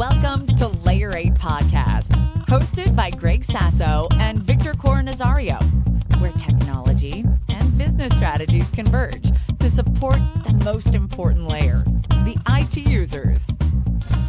Welcome to Layer 8 Podcast, hosted by Greg Sasso and Victor Coronazario, where technology and business strategies converge to support the most important layer, the IT users.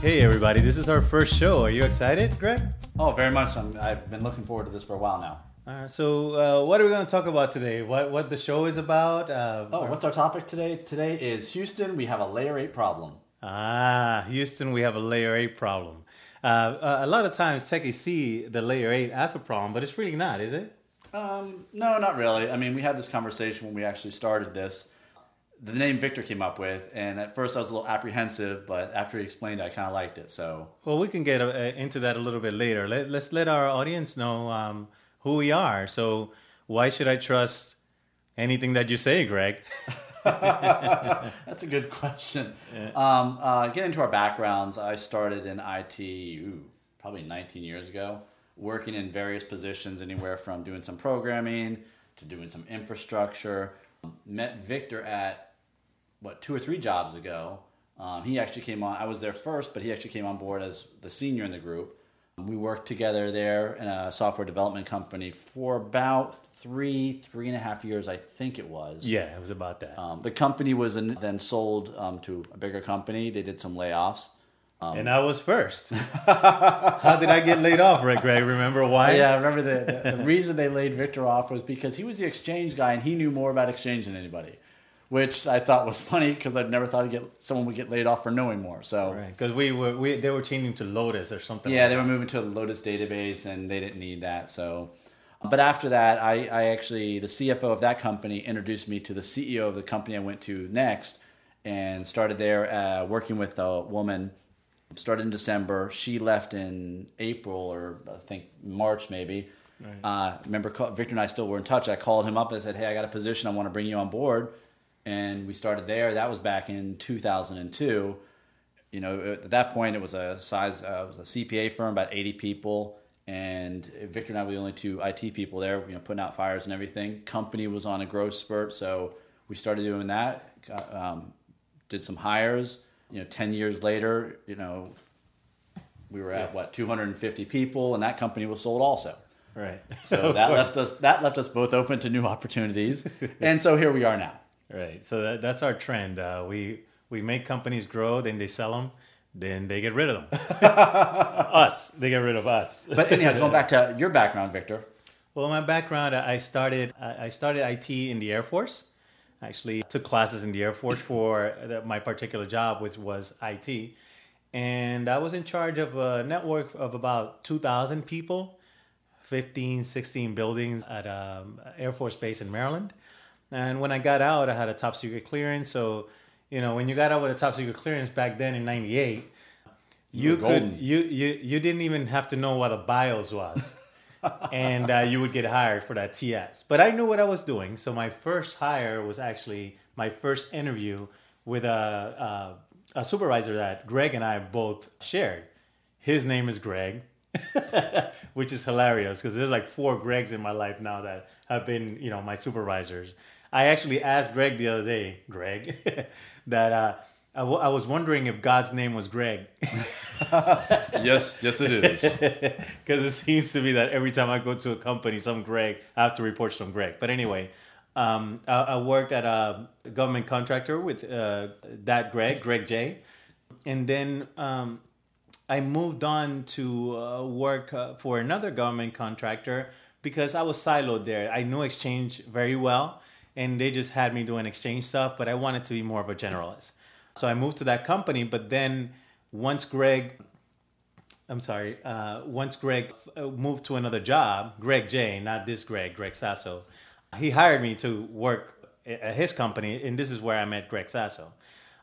Hey, everybody, this is our first show. Are you excited, Greg? Oh, very much. I'm, I've been looking forward to this for a while now. Uh, so, uh, what are we going to talk about today? What what the show is about? Uh, Oh, what's our topic today? Today is Houston. We have a layer eight problem. Ah, Houston, we have a layer 8 problem. Uh, a lot of times techies see the layer 8 as a problem, but it's really not, is it? Um, no, not really. I mean, we had this conversation when we actually started this. The name Victor came up with, and at first I was a little apprehensive, but after he explained it, I kind of liked it. So, Well, we can get uh, into that a little bit later. Let, let's let our audience know um, who we are. So, why should I trust anything that you say, Greg? That's a good question. Um, uh, get into our backgrounds. I started in IT ooh, probably 19 years ago, working in various positions, anywhere from doing some programming to doing some infrastructure. Met Victor at what two or three jobs ago. Um, he actually came on. I was there first, but he actually came on board as the senior in the group. We worked together there in a software development company for about three, three and a half years, I think it was. yeah, it was about that. Um, the company was in, then sold um, to a bigger company. They did some layoffs. and I was first. How did I get laid off, Greg? Greg, remember why? Yeah, I remember the, the, the reason they laid Victor off was because he was the exchange guy and he knew more about exchange than anybody, which I thought was funny because I'd never thought get, someone would get laid off for knowing more. So Right, because we were we they were changing to Lotus or something. yeah, like they were moving to the Lotus database and they didn't need that. So, but after that, I, I actually the CFO of that company introduced me to the CEO of the company I went to next, and started there uh, working with a woman. Started in December. She left in April or I think March maybe. Uh, remember, Victor and I still were in touch. I called him up and said, "Hey, I got a position. I want to bring you on board." And we started there. That was back in 2002 you know, at that point it was a size, uh, it was a CPA firm, about 80 people, and Victor and I were the only two IT people there, you know, putting out fires and everything. Company was on a growth spurt, so we started doing that. Um, did some hires. You know, 10 years later, you know, we were at what 250 people, and that company was sold also. right. So that left us that left us both open to new opportunities, and so here we are now. Right. So that, that's our trend. Uh, we we make companies grow, then they sell them, then they get rid of them. us, they get rid of us. But anyhow, going back to your background, Victor. Well, my background, I started I started IT in the Air Force. I actually took classes in the Air Force for my particular job, which was IT. And I was in charge of a network of about 2,000 people, 15, 16 buildings at um, Air Force Base in Maryland. And when I got out, I had a top secret clearance. So, you know, when you got out with a top secret clearance back then in 98, you were could you, you you didn't even have to know what a BIOS was and uh, you would get hired for that TS. But I knew what I was doing, so my first hire was actually my first interview with a, a, a supervisor that Greg and I both shared. His name is Greg, which is hilarious because there's like four Gregs in my life now that have been, you know, my supervisors. I actually asked Greg the other day, Greg, that uh, I, w- I was wondering if God's name was Greg. Yes, yes, it is. because it seems to be that every time I go to a company, some Greg, I have to report some Greg. But anyway, um, I, I worked at a government contractor with uh, that Greg, Greg J, and then um, I moved on to uh, work uh, for another government contractor because I was siloed there. I knew Exchange very well, and they just had me doing Exchange stuff, but I wanted to be more of a generalist. So I moved to that company, but then once Greg I'm sorry. Uh, once Greg uh, moved to another job, Greg J, not this Greg, Greg Sasso, he hired me to work at his company, and this is where I met Greg Sasso.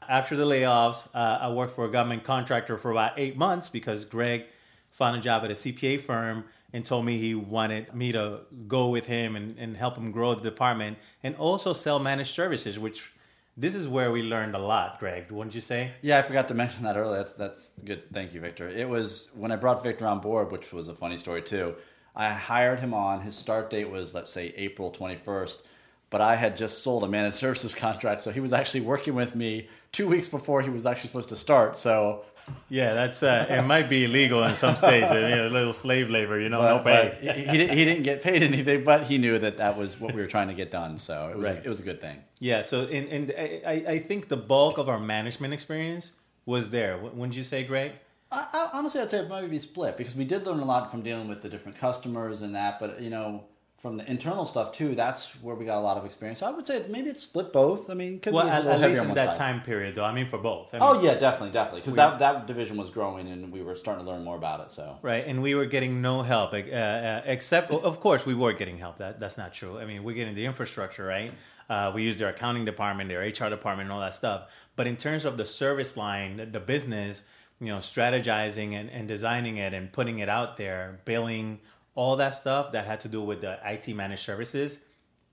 After the layoffs, uh, I worked for a government contractor for about eight months because Greg found a job at a CPA firm and told me he wanted me to go with him and, and help him grow the department and also sell managed services, which this is where we learned a lot, Greg, wouldn't you say? Yeah, I forgot to mention that earlier. That's that's good. Thank you, Victor. It was when I brought Victor on board, which was a funny story too. I hired him on. His start date was let's say April twenty first, but I had just sold a managed services contract, so he was actually working with me two weeks before he was actually supposed to start. So Yeah, that's uh, it. Might be illegal in some states. You know, a little slave labor. You know, But, no pay. he, he didn't- he didn't get paid anything, but he knew that that was what we were trying to get done. So it was Right. it was a good thing. Yeah, so in, in I, I think the bulk of our management experience was there. Wou- Wouldn't you say, Greg? I, I, honestly, I'd say it might be split because we did learn a lot from dealing with the different customers and that. But you know, from the internal stuff too, that's where we got a lot of experience. So I would say maybe it's split both. I mean, could Well, be at, at least in that side. time period, though. I mean, for both. I mean, Oh yeah, definitely, definitely, because that that division was growing and we were starting to learn more about it. So Right, and we were getting no help, uh, uh, except of course we were getting help. That that's not true. I mean, we're getting the infrastructure, right? Uh, we use their accounting department, their HR department, and all that stuff. But in terms of the service line, the, the business, you know, strategizing and, and designing it and putting it out there, billing, all that stuff that had to do with the IT managed services,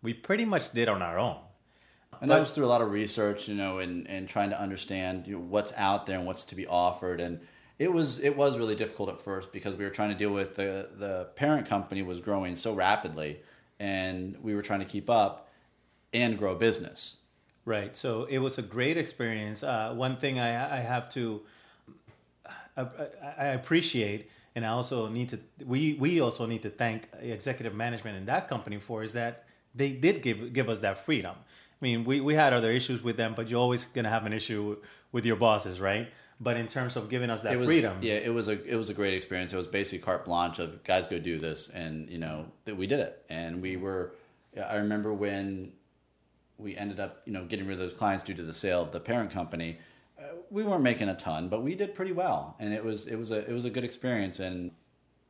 we pretty much did on our own. And that was through a lot of research, you know, and, and trying to understand you know, what's out there and what's to be offered. And it was it was really difficult at first because we were trying to deal with the the parent company was growing so rapidly, and we were trying to keep up and grow business. Right. So it was a great experience. Uh, one thing I, I have to I, I appreciate, and I also need to we we also need to thank executive management in that company for is that they did give give us that freedom. I mean, we, we had other issues with them, but you're always gonna have an issue with your bosses, right? But in terms of giving us that was, freedom, Yeah, it was a it was a great experience. It was basically carte blanche of guys go do this, and you know that we did it, and we were. I remember when we ended up you know getting rid of those clients due to the sale of the parent company. Uh, we weren't making a ton, but we did pretty well, and it was it was a it was a good experience, and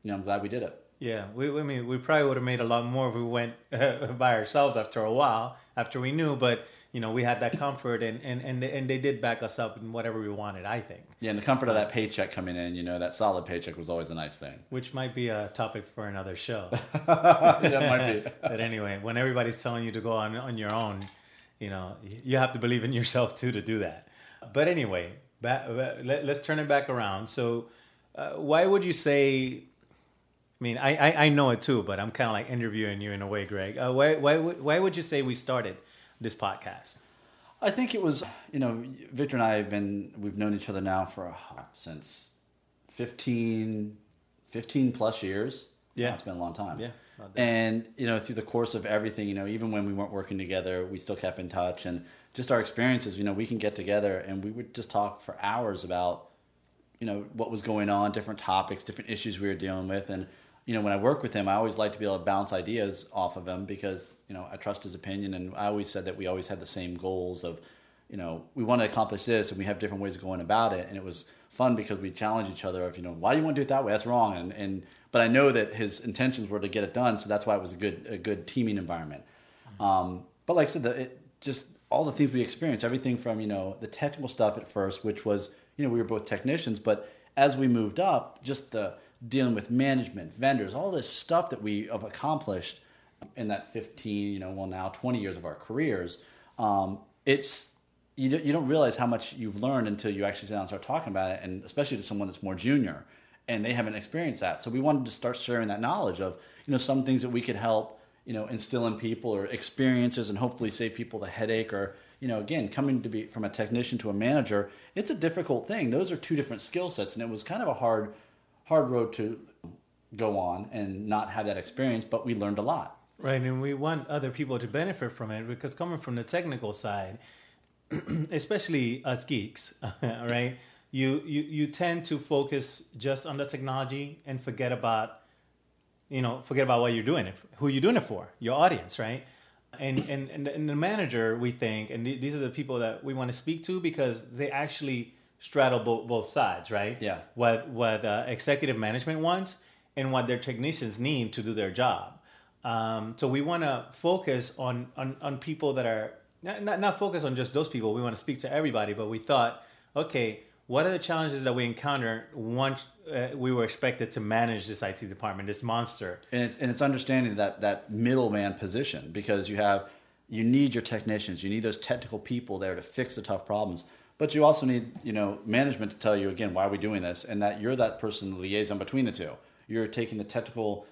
you know I'm glad we did it. Yeah, we, I mean, we probably would have made a lot more if we went by ourselves after a while, after we knew. But you know, we had that comfort, and and and they, and they did back us up in whatever we wanted. I think, Yeah, and the comfort of that paycheck coming in, you know, that solid paycheck was always a nice thing. which might be a topic for another show. that might be. but anyway, when everybody's telling you to go on on your own, you know, you have to believe in yourself too to do that. But anyway, back, let, us turn it back around. So, uh, why would you say? I mean, I, I, I know it too, but I'm kind of like interviewing you in a way, Greg. Uh, why why would- why would you say we started this podcast? I think it was, you know, Victor and I have been, we've known each other now for uh, since 15, 15 plus years. Yeah. Wow, it's been a long time. Yeah, And, you know, through the course of everything, you know, even when we weren't working together, we still kept in touch. And just our experiences, you know, we can get together and we would just talk for hours about, you know, what was going on, different topics, different issues we were dealing with. And, you know, when I work with him, I always like to be able to bounce ideas off of him because, you know, I trust his opinion. And I always said that we always had the same goals of, you know, we want to accomplish this and we have different ways of going about it. And it was fun because we challenged each other of, you know, why do you want to do it that way? That's wrong. And, and, but I know that his intentions were to get it done. So that's why it was a good, a good teaming environment. Um, but like I said, the, it just all the things we experienced, everything from, you know, the technical stuff at first, which was, you know, we were both technicians, but as we moved up, just the dealing with management, vendors, all this stuff that we have accomplished in that 15, you know, well now 20 years of our careers, um, it's, you, you don't realize how much you've learned until you actually sit down and start talking about it, and especially to someone that's more junior and they haven't experienced that. So we wanted to start sharing that knowledge of, you know, some things that we could help, you know, instill in people or experiences and hopefully save people the headache or, you know, again, coming to be from a technician to a manager, it's a difficult thing. Those are two different skill sets and it was kind of a hard hard road to go on and not have that experience, but we learned a lot. Right, and we want other people to benefit from it because coming from the technical side, especially us geeks, right? You, you you tend to focus just on the technology and forget about, you know, forget about what you're doing it, who you're doing it for, your audience, right? And and and the, and the manager, we think, and th- these are the people that we want to speak to because they actually straddle both both sides, right? Yeah. What what uh, executive management wants and what their technicians need to do their job. Um, so we want to focus on, on on people that are not, not not focus on just those people. We want to speak to everybody, but we thought, okay, what are the challenges that we encounter once uh, we were expected to manage this IT department, this monster? and it's and it's understanding that that middleman position because you have you need your technicians, you need those technical people there to fix the tough problems, but you also need you know management to tell you again why are we doing this, and that you're that person the liaison between the two. You're taking the technical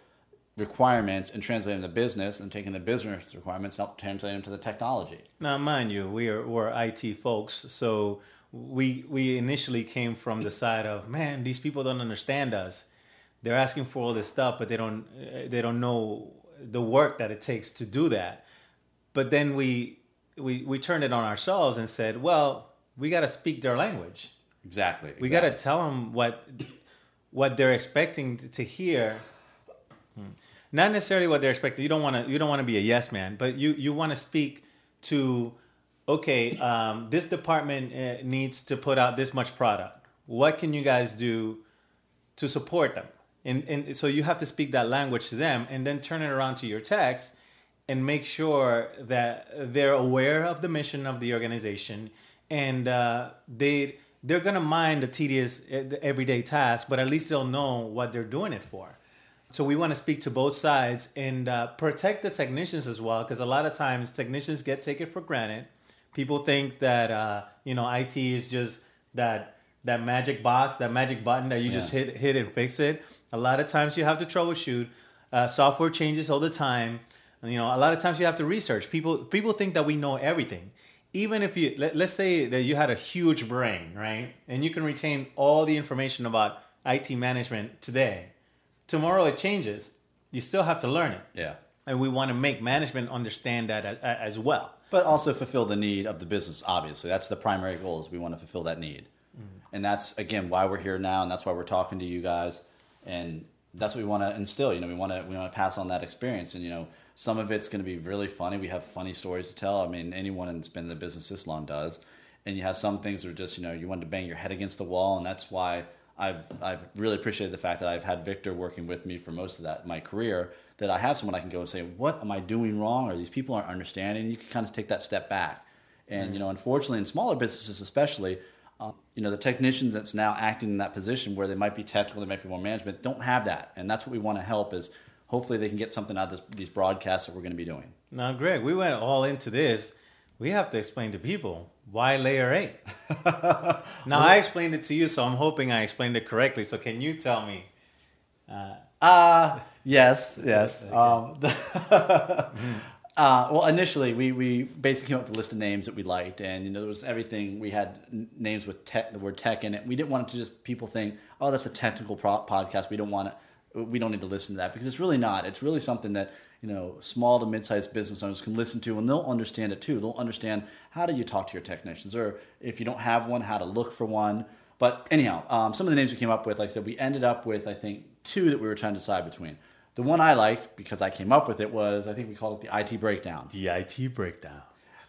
requirements and translating the business, and taking the business requirements and translating them to the technology. Now, mind you, we are we're IT folks, so we we initially came from the side of man, these people don't understand us. They're asking for all this stuff, but they don't they don't know the work that it takes to do that. But then we we we turned it on ourselves and said, well, we got to speak their language. Exactly. We got to tell them what what they're expecting to hear. Hmm. Not necessarily what they're expecting. You don't want to you don't want to be a yes man, but you you want to speak to okay, um, this department uh, needs to put out this much product. What can you guys do to support them? And, and so you have to speak that language to them and then turn it around to your techs and make sure that they're aware of the mission of the organization and uh, they they're gonna mind the tedious uh, everyday task, but at least they'll know what they're doing it for. So we want to speak to both sides and uh, protect the technicians as well, because a lot of times technicians get taken for granted. People think that uh, you know IT is just that that magic box, that magic button that you yeah. just hit hit and fix it. A lot of times you have to troubleshoot. Uh, software changes all the time. You know, a lot of times you have to research. People people think that we know everything. Even if you let, let's say that you had a huge brain, right, and you can retain all the information about IT management today. Tomorrow it changes. You still have to learn it. Yeah. And we want to make management understand that as well. But also fulfill the need of the business. Obviously, that's the primary goal. Is we want to fulfill that need, mm-hmm. and that's again why we're here now, and that's why we're talking to you guys, and that's what we want to instill. You know, we want to we want to pass on that experience, and you know, some of it's going to be really funny. We have funny stories to tell. I mean, anyone that's been in the business this long does. And you have some things that are just, you know, you want to bang your head against the wall. And that's why I've, I've really appreciated the fact that I've had Victor working with me for most of that my career. That I have someone I can go and say, what am I doing wrong? Or these people aren't understanding. You can kind of take that step back. And, mm-hmm. you know, unfortunately, in smaller businesses especially, uh, you know, the technicians that's now acting in that position where they might be technical, they might be more management, don't have that. And that's what we want to help is – hopefully they can get something out of this, these broadcasts that we're going to be doing. Now, Greg, we went all into this. We have to explain to people why layer eight. now, well, I explained it to you, so I'm hoping I explained it correctly. So, can you tell me? Uh, uh yes, yes. um, uh, well, initially, we, we basically came up with a list of names that we liked, and you know there was everything. We had names with tech, the word tech in it. We didn't want it to just people think, oh, that's a technical pro- podcast. We don't want it we don't need to listen to that because it's really not. It's really something that you know small to mid-sized business owners can listen to and they'll understand it too. They'll understand how do you talk to your technicians, or if you don't have one, how to look for one. But anyhow, um, some of the names we came up with, like I said, we ended up with I think two that we were trying to decide between. The one I liked because I came up with it was I think we called it the IT breakdown. The IT breakdown.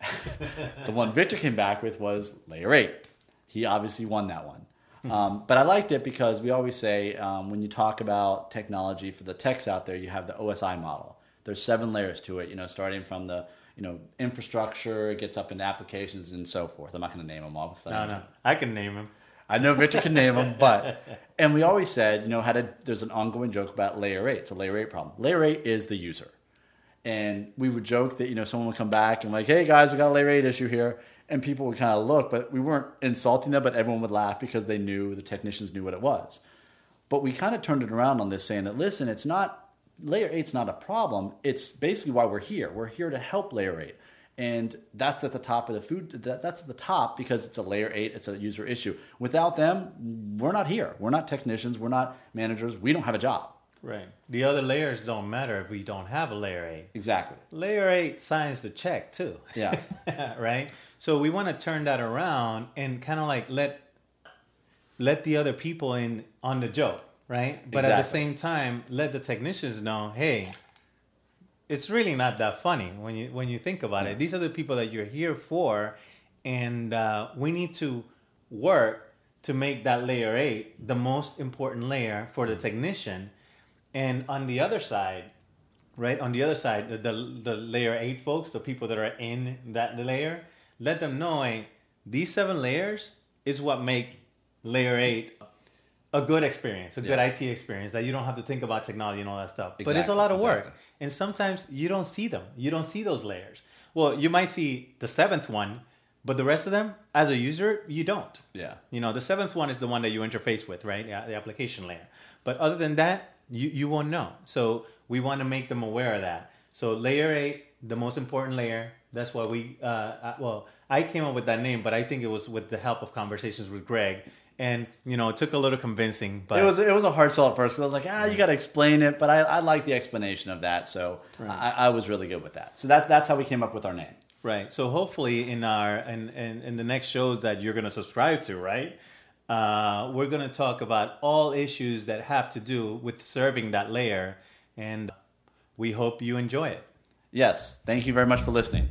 the one Victor came back with was layer eight. He obviously won that one. Um, but I liked it because we always say um, when you talk about technology for the techs out there, you have the OSI model. There's seven layers to it, you know, starting from the you know infrastructure, it gets up into applications and so forth. I'm not going to name them all because no, I no, I can name them. I know Victor can name them, but and we always said, you know, how a, there's an ongoing joke about layer eight. It's a layer eight problem. Layer eight is the user, and we would joke that you know someone would come back and like, hey guys, we got a layer eight issue here and people would kind of look, but we weren't insulting them, but everyone would laugh because they knew the technicians knew what it was. But we kind of turned it around on this, saying that listen, it's not layer eight's not a problem. It's basically why we're here. We're here to help layer eight. And that's at the top of the food. That's at the top because it's a layer eight. It's a user issue. Without them, we're not here. We're not technicians. We're not managers. We don't have a job. Right. The other layers don't matter if we don't have a layer eight. Exactly. Layer eight signs the check too. Yeah. right. So we want to turn that around and kind of like let let the other people in on the joke, right? But exactly. at the same time, let the technicians know, hey, it's really not that funny when you when you think about yeah. it. These are the people that you're here for, and uh, we need to work to make that layer eight the most important layer for the technician and on the other side, right on the other side, the, the, the layer eight folks, the people that are in that layer, let them know hey, these seven layers is what make layer eight a good experience, a yeah. good IT experience that you don't have to think about technology and all that stuff. Exactly. But it's a lot of work. Exactly. And sometimes you don't see them. You don't see those layers. Well, you might see the seventh one, but the rest of them, as a user, you don't. Yeah. You know, the seventh one is the one that you interface with, right? Yeah, the application layer. But other than that, you, you won't know. So we want to make them aware of that. So layer eight, the most important layer. That's why we, uh, uh, well, I came up with that name, but I think it was with the help of conversations with Greg. And you know, it took a little convincing, but It was it was a hard sell at first. I was like, ah, you got to explain it, but I, I like the explanation of that, so I, I was really good with that. So that that's how we came up with our name. Right. So hopefully in our in, in, in the next shows that you're going to subscribe to, right? Uh, we're going to talk about all issues that have to do with serving that layer, and we hope you enjoy it. Yes, thank you very much for listening.